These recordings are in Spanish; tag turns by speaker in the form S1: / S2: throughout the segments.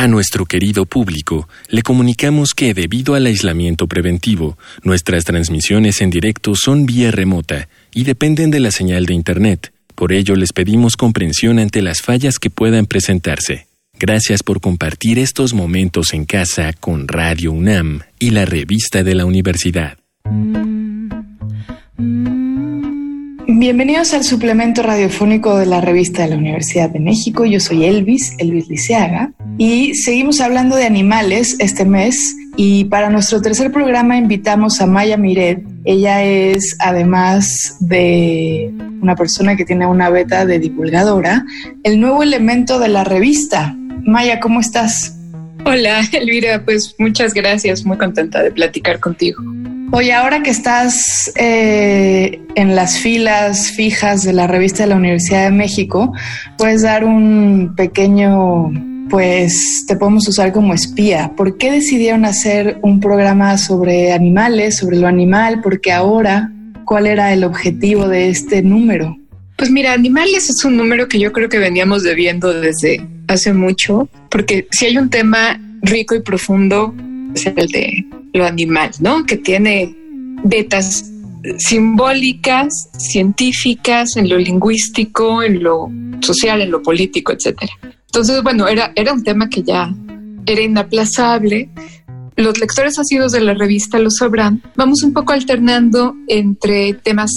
S1: A nuestro querido público le comunicamos que debido al aislamiento preventivo, nuestras transmisiones en directo son vía remota y dependen de la señal de Internet. Por ello les pedimos comprensión ante las fallas que puedan presentarse. Gracias por compartir estos momentos en casa con Radio UNAM y la revista de la universidad.
S2: Bienvenidos al suplemento radiofónico de la revista de la Universidad de México. Yo soy Elvis, Elvis Liceaga, y seguimos hablando de animales este mes. Y para nuestro tercer programa invitamos a Maya Miret. Ella es, además de una persona que tiene una beta de divulgadora, el nuevo elemento de la revista. Maya, ¿cómo estás?
S3: Hola, Elvira, pues muchas gracias, muy contenta de platicar contigo.
S2: Oye, ahora que estás eh, en las filas fijas de la revista de la Universidad de México, puedes dar un pequeño, pues te podemos usar como espía. ¿Por qué decidieron hacer un programa sobre animales, sobre lo animal? Porque ahora, ¿cuál era el objetivo de este número?
S3: Pues mira, animales es un número que yo creo que veníamos debiendo desde hace mucho, porque si hay un tema rico y profundo, es el de lo animal, ¿no? Que tiene betas simbólicas, científicas, en lo lingüístico, en lo social, en lo político, etcétera. Entonces, bueno, era, era un tema que ya era inaplazable. Los lectores asiduos de la revista lo sabrán. Vamos un poco alternando entre temas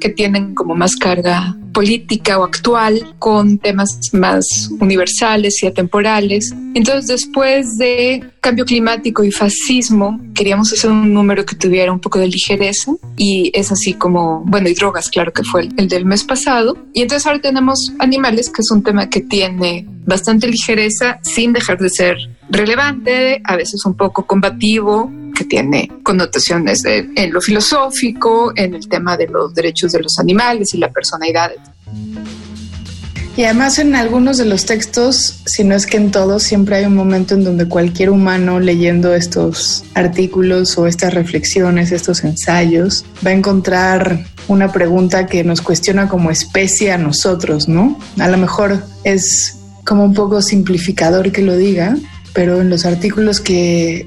S3: que tienen como más carga política o actual con temas más universales y atemporales. Entonces, después de cambio climático y fascismo, queríamos hacer un número que tuviera un poco de ligereza y es así como, bueno, y drogas, claro que fue el, del mes pasado. Y entonces ahora tenemos animales, que es un tema que tiene bastante ligereza sin dejar de ser relevante, a veces un poco combativo, que tiene connotaciones en lo filosófico, en el tema de los derechos de los animales y la personalidad.
S2: Y además en algunos de los textos, si no es que en todos, siempre hay un momento en donde cualquier humano leyendo estos artículos o estas reflexiones, estos ensayos, va a encontrar una pregunta que nos cuestiona como especie a nosotros, ¿no? A lo mejor es como un poco simplificador que lo diga, pero en los artículos que,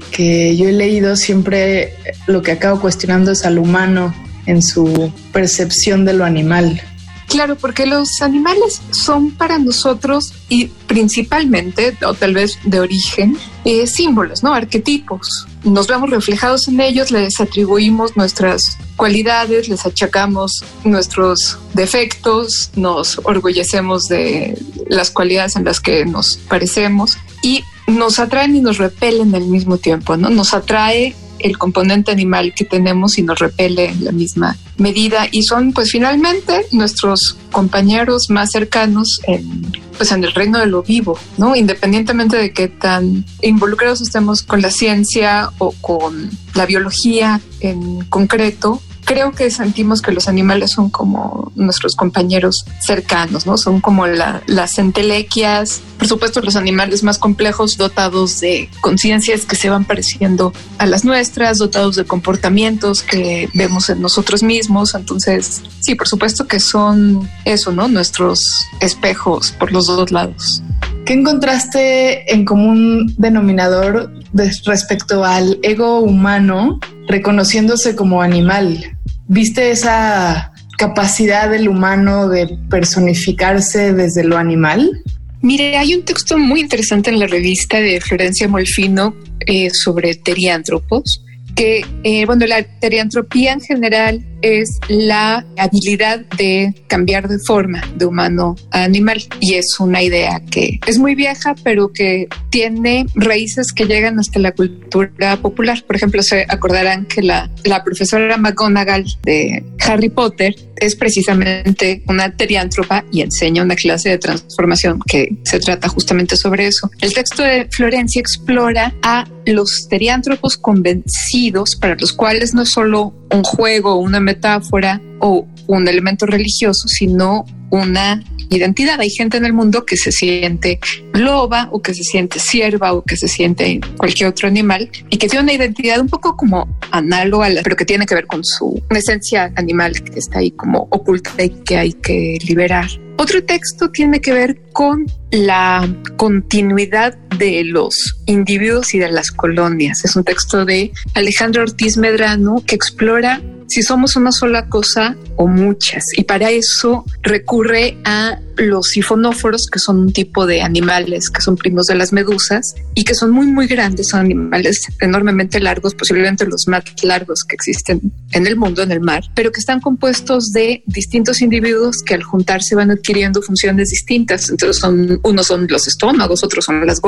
S2: yo he leído siempre lo que acabo cuestionando es al humano en su percepción de lo animal.
S3: Claro, porque los animales son para nosotros y principalmente, o tal vez de origen, eh, símbolos, ¿no? Arquetipos. Nos vemos reflejados en ellos, les atribuimos nuestras cualidades, les achacamos nuestros defectos, nos orgullecemos de las cualidades en las que nos parecemos y nos atraen y nos repelen al mismo tiempo, ¿no? Nos atrae el componente animal que tenemos y nos repele en la misma medida y son pues finalmente nuestros compañeros más cercanos en pues en el reino de lo vivo, ¿no? Independientemente de qué tan involucrados estemos con la ciencia o con la biología en concreto, creo que sentimos que los animales son como nuestros compañeros cercanos, ¿no? Son como las entelequias, por supuesto los animales más complejos, dotados de conciencias que se van pareciendo a las nuestras, dotados de comportamientos que vemos en nosotros mismos. Entonces, sí, por supuesto que son eso, ¿no? Nuestros espejos por los dos lados.
S2: ¿Qué encontraste en común denominador respecto al ego humano reconociéndose como animal? ¿Viste esa capacidad del humano de personificarse desde lo animal?
S3: Mire, hay un texto muy interesante en la revista de Florencia Molfino eh, sobre teriántropos, que, eh, bueno, la teriantropía en general es la habilidad de cambiar de forma de humano a animal y es una idea que es muy vieja pero que tiene raíces que llegan hasta la cultura popular. Por ejemplo, se acordarán que la, la profesora McGonagall de Harry Potter es precisamente una teriántropa y enseña una clase de transformación que se trata justamente sobre eso. El texto de Florencia explora a los teriántropos convencidos para los cuales no es solo un juego, una metáfora o un elemento religioso, sino una identidad. Hay gente en el mundo que se siente loba o que se siente sierva o que se siente cualquier otro animal y que tiene una identidad un poco como análoga, pero que tiene que ver con su esencia animal que está ahí como oculta y que hay que liberar Otro texto tiene que ver con la continuidad de los individuos y de las colonias. Es un texto de Alejandro Ortiz Medrano que explora si somos una sola cosa o muchas. Y para eso recurre a los sifonóforos, que son un tipo de animales que son primos de las medusas y que son muy, muy grandes. Son animales enormemente largos, posiblemente los más largos que existen en el mundo, en el mar, pero que están compuestos de distintos individuos que al juntarse van adquiriendo funciones distintas. Entonces son, unos son los estómagos, otros son las,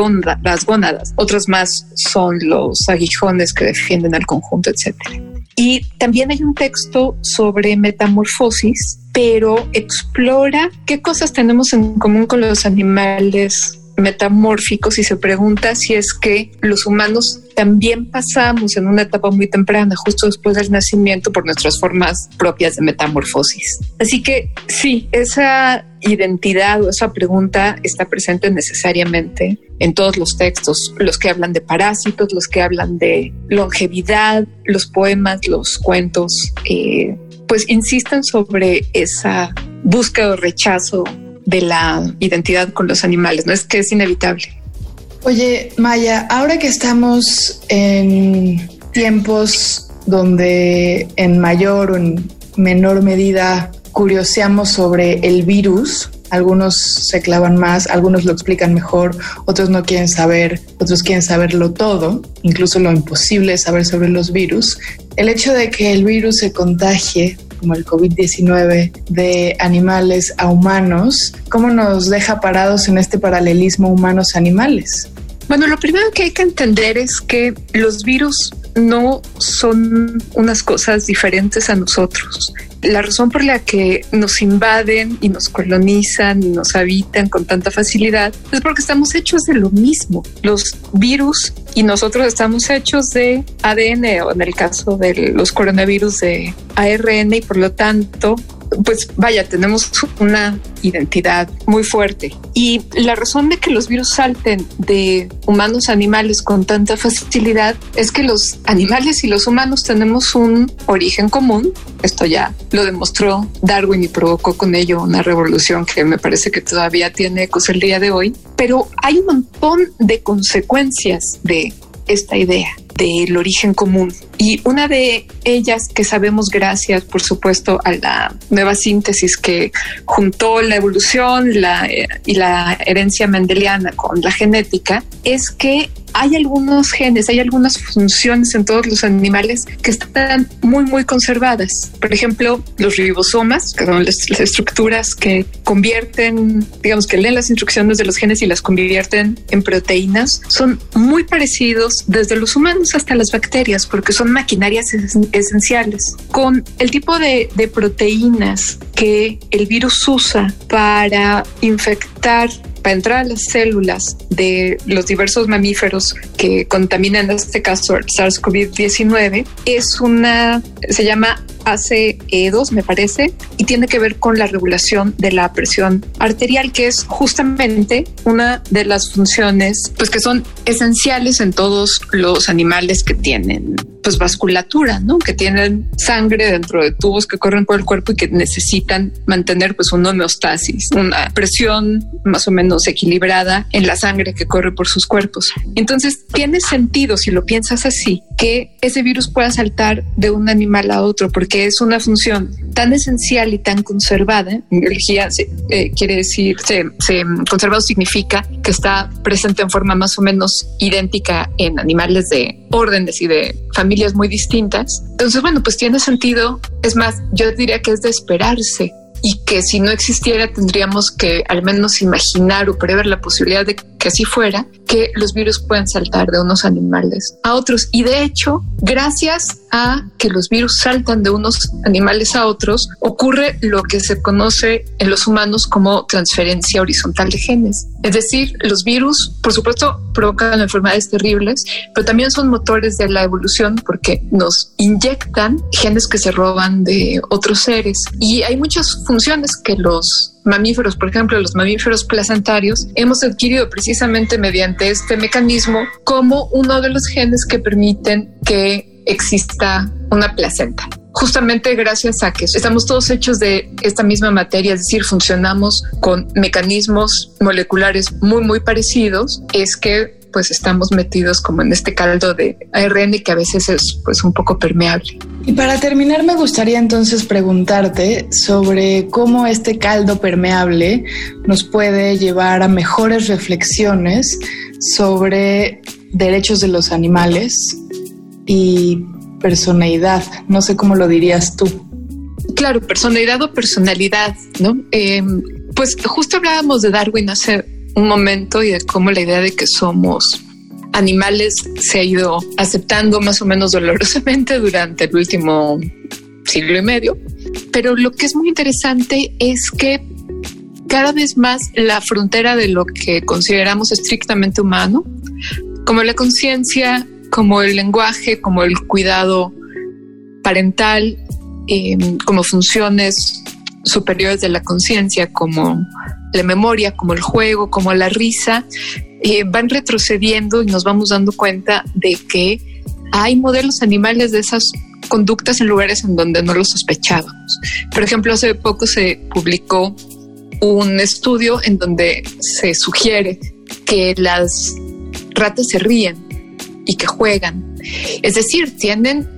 S3: las gónadas, otros más son los aguijones que defienden al conjunto, etcétera. Y también hay un texto sobre metamorfosis, pero explora qué cosas tenemos en común con los animales metamórficos y se pregunta si es que los humanos también pasamos en una etapa muy temprana, justo después del nacimiento, por nuestras formas propias de metamorfosis. Así que sí, esa identidad o esa pregunta está presente necesariamente en todos los textos, los que hablan de parásitos, los que hablan de longevidad, los poemas, los cuentos, eh, pues insisten sobre esa búsqueda o rechazo de la identidad con los animales, no es que es inevitable.
S2: Oye, Maya, ahora que estamos en tiempos donde en mayor o en menor medida curioseamos sobre el virus, algunos se clavan más, algunos lo explican mejor, otros no quieren saber, otros quieren saberlo todo, incluso lo imposible saber sobre los virus. El hecho de que el virus se contagie como el COVID-19 de animales a humanos, ¿cómo nos deja parados en este paralelismo humanos-animales?
S3: Bueno, lo primero que hay que entender es que los virus no son unas cosas diferentes a nosotros. La razón por la que nos invaden y nos colonizan y nos habitan con tanta facilidad es porque estamos hechos de lo mismo. Los virus y nosotros estamos hechos de ADN o en el caso de los coronavirus de ARN y por lo tanto pues vaya, tenemos una identidad muy fuerte. Y la razón de que los virus salten de humanos a animales con tanta facilidad es que los animales y los humanos tenemos un origen común. Esto ya lo demostró Darwin y provocó con ello una revolución que me parece que todavía tiene ecos el día de hoy. Pero hay un montón de consecuencias de esta idea del origen común. Y una de ellas que sabemos gracias, por supuesto, a la nueva síntesis que juntó la evolución eh, y la herencia mendeliana con la genética, es que hay algunos genes, hay algunas funciones en todos los animales que están muy, muy conservadas. Por ejemplo, los ribosomas, que son las, estructuras que convierten, digamos, que leen las instrucciones de los genes y las convierten en proteínas, son muy parecidos desde los humanos hasta las bacterias, porque son maquinarias esenciales. Con el tipo de, proteínas que el virus usa para infectar para entrar a las células de los diversos mamíferos que contaminan, en este caso, SARS-CoV-19, es una, se llama ACE2, me parece, y tiene que ver con la regulación de la presión arterial, que es justamente una de las funciones pues, que son esenciales en todos los animales que tienen pues vasculatura, ¿no? Que tienen sangre dentro de tubos que corren por el cuerpo y que necesitan mantener pues una homeostasis, una presión más o menos equilibrada en la sangre que corre por sus cuerpos. Entonces tiene sentido si lo piensas así que ese virus pueda saltar de un animal a otro porque que es una función tan esencial y tan conservada, en biología eh, quiere decir, se, conservado significa que está presente en forma más o menos idéntica en animales de órdenes y de familias muy distintas. Entonces, bueno, pues tiene sentido. Es más, yo diría que es de esperarse y que si no existiera tendríamos que al menos imaginar o prever la posibilidad de que así fuera, que los virus pueden saltar de unos animales a otros. Y de hecho, gracias a que los virus saltan de unos animales a otros, ocurre lo que se conoce en los humanos como transferencia horizontal de genes. Es decir, los virus, por supuesto, provocan enfermedades terribles, pero también son motores de la evolución porque nos inyectan genes que se roban de otros seres. Y hay muchas funciones que los mamíferos, por ejemplo, los mamíferos placentarios, hemos adquirido precisamente mediante este mecanismo como uno de los genes que permiten que exista una placenta. Justamente gracias a que estamos todos hechos de esta misma materia, es decir, funcionamos con mecanismos moleculares muy, muy parecidos, es que pues estamos metidos como en este caldo de ARN que a veces es pues un poco permeable.
S2: Y para terminar me gustaría entonces preguntarte sobre cómo este caldo permeable nos puede llevar a mejores reflexiones sobre derechos de los animales y personalidad. No sé cómo lo dirías tú.
S3: Claro, personalidad o personalidad, ¿no? Em, pues justo hablábamos de Darwin hace un momento y de cómo la idea de que somos animales se ha ido aceptando más o menos dolorosamente durante el último siglo y medio. Pero lo que es muy interesante es que cada vez más la frontera de lo que consideramos estrictamente humano, como la conciencia, como el lenguaje, como el cuidado parental, em, como funciones superiores de la conciencia, como la memoria, como el juego, como la risa, eh, van retrocediendo y nos vamos dando cuenta de que hay modelos animales de esas conductas en lugares en donde no lo sospechábamos. Por ejemplo, hace poco se publicó un estudio en donde se sugiere que las ratas se ríen y que juegan. Es decir, tienen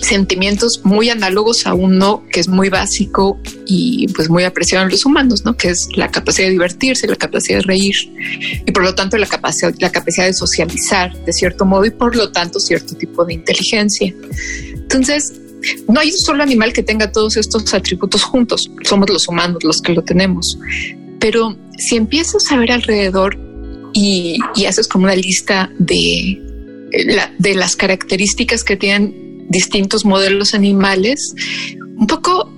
S3: sentimientos muy análogos a uno que es muy básico y pues muy apreciado en los humanos, ¿no? Que es la capacidad de divertirse, la capacidad de reír y por lo tanto la capacidad, la capacidad de socializar de cierto modo y por lo tanto cierto tipo de inteligencia. Entonces, no hay un solo animal que tenga todos estos atributos juntos, somos los humanos los que lo tenemos. Pero si empiezas a ver alrededor y, y haces como una lista de, de las características que tienen distintos modelos animales, un poco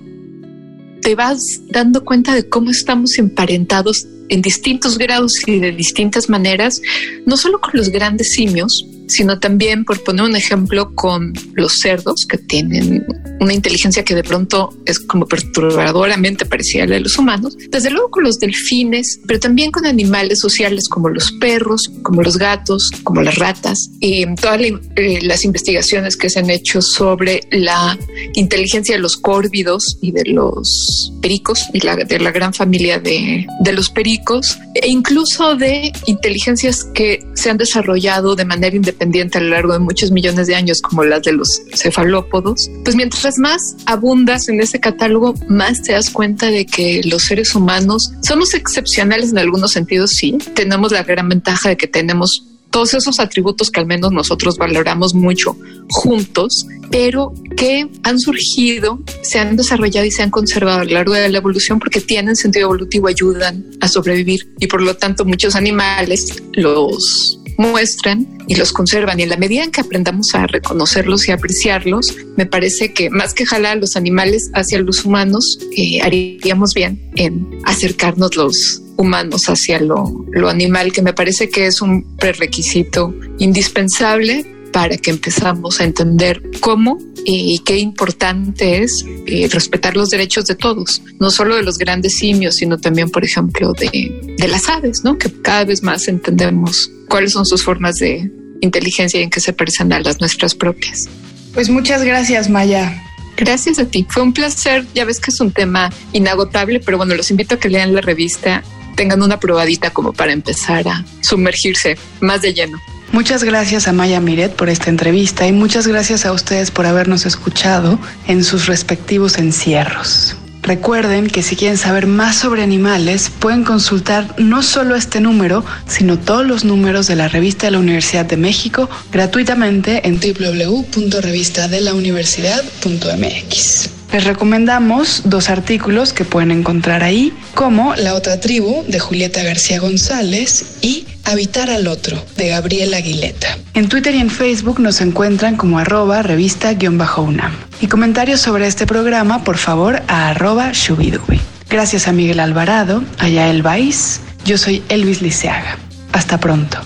S3: te vas dando cuenta de cómo estamos emparentados en distintos grados y de distintas maneras, no solo con los grandes simios, sino también, por poner un ejemplo, con los cerdos que tienen una inteligencia que de pronto es como perturbadoramente parecida a la de los humanos, desde luego con los delfines, pero también con animales sociales como los perros, como los gatos, como las ratas, y todas eh, las investigaciones que se han hecho sobre la inteligencia de los córvidos y de los pericos y la, de la gran familia de, de los pericos, e incluso de inteligencias que se han desarrollado de manera independiente a lo largo de muchos millones de años, como las de los cefalópodos, pues mientras más abundas en ese catálogo, más te das cuenta de que los seres humanos somos excepcionales en algunos sentidos, sí. Tenemos la gran ventaja de que tenemos todos esos atributos que al menos nosotros valoramos mucho juntos, pero que han surgido, se han desarrollado y se han conservado a lo largo de la evolución porque tienen sentido evolutivo, ayudan a sobrevivir y por lo tanto muchos animales los muestran y los conservan. Y en la medida en que aprendamos a reconocerlos y apreciarlos, me parece que más que jalar a los animales hacia los humanos, eh, haríamos bien en acercarnos los humanos hacia lo, lo animal, que me parece que es un prerequisito indispensable para que empezamos a entender cómo y qué importante es eh, respetar los derechos de todos, no solo de los grandes simios, sino también, por ejemplo, de, de las aves, ¿no? que cada vez más entendemos cuáles son sus formas de inteligencia y en qué se parecen a las nuestras propias.
S2: Pues muchas gracias, Maya.
S3: Gracias a ti. Fue un placer. Ya ves que es un tema inagotable, pero bueno, los invito a que lean la revista, tengan una probadita como para empezar a sumergirse más de lleno.
S2: Muchas gracias a Maya Miret por esta entrevista y muchas gracias a ustedes por habernos escuchado en sus respectivos encierros. Recuerden que si quieren saber más sobre animales, pueden consultar no solo este número, sino todos los números de la revista de la Universidad de México gratuitamente en www.revistadelauniversidad.mx. Les recomendamos dos artículos que pueden encontrar ahí, como La otra tribu de Julieta García González y Habitar al otro de Gabriel Aguileta. En Twitter y en Facebook nos encuentran como arroba revista-unam. Y comentarios sobre este programa, por favor, a arroba shubidubi. Gracias a Miguel Alvarado, a Yael Baiz, yo soy Elvis Liceaga. Hasta pronto.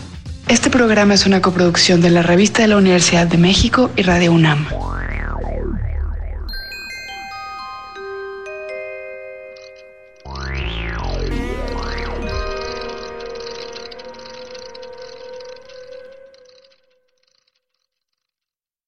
S2: Este programa es una coproducción de la Revista de la Universidad de México y Radio UNAM.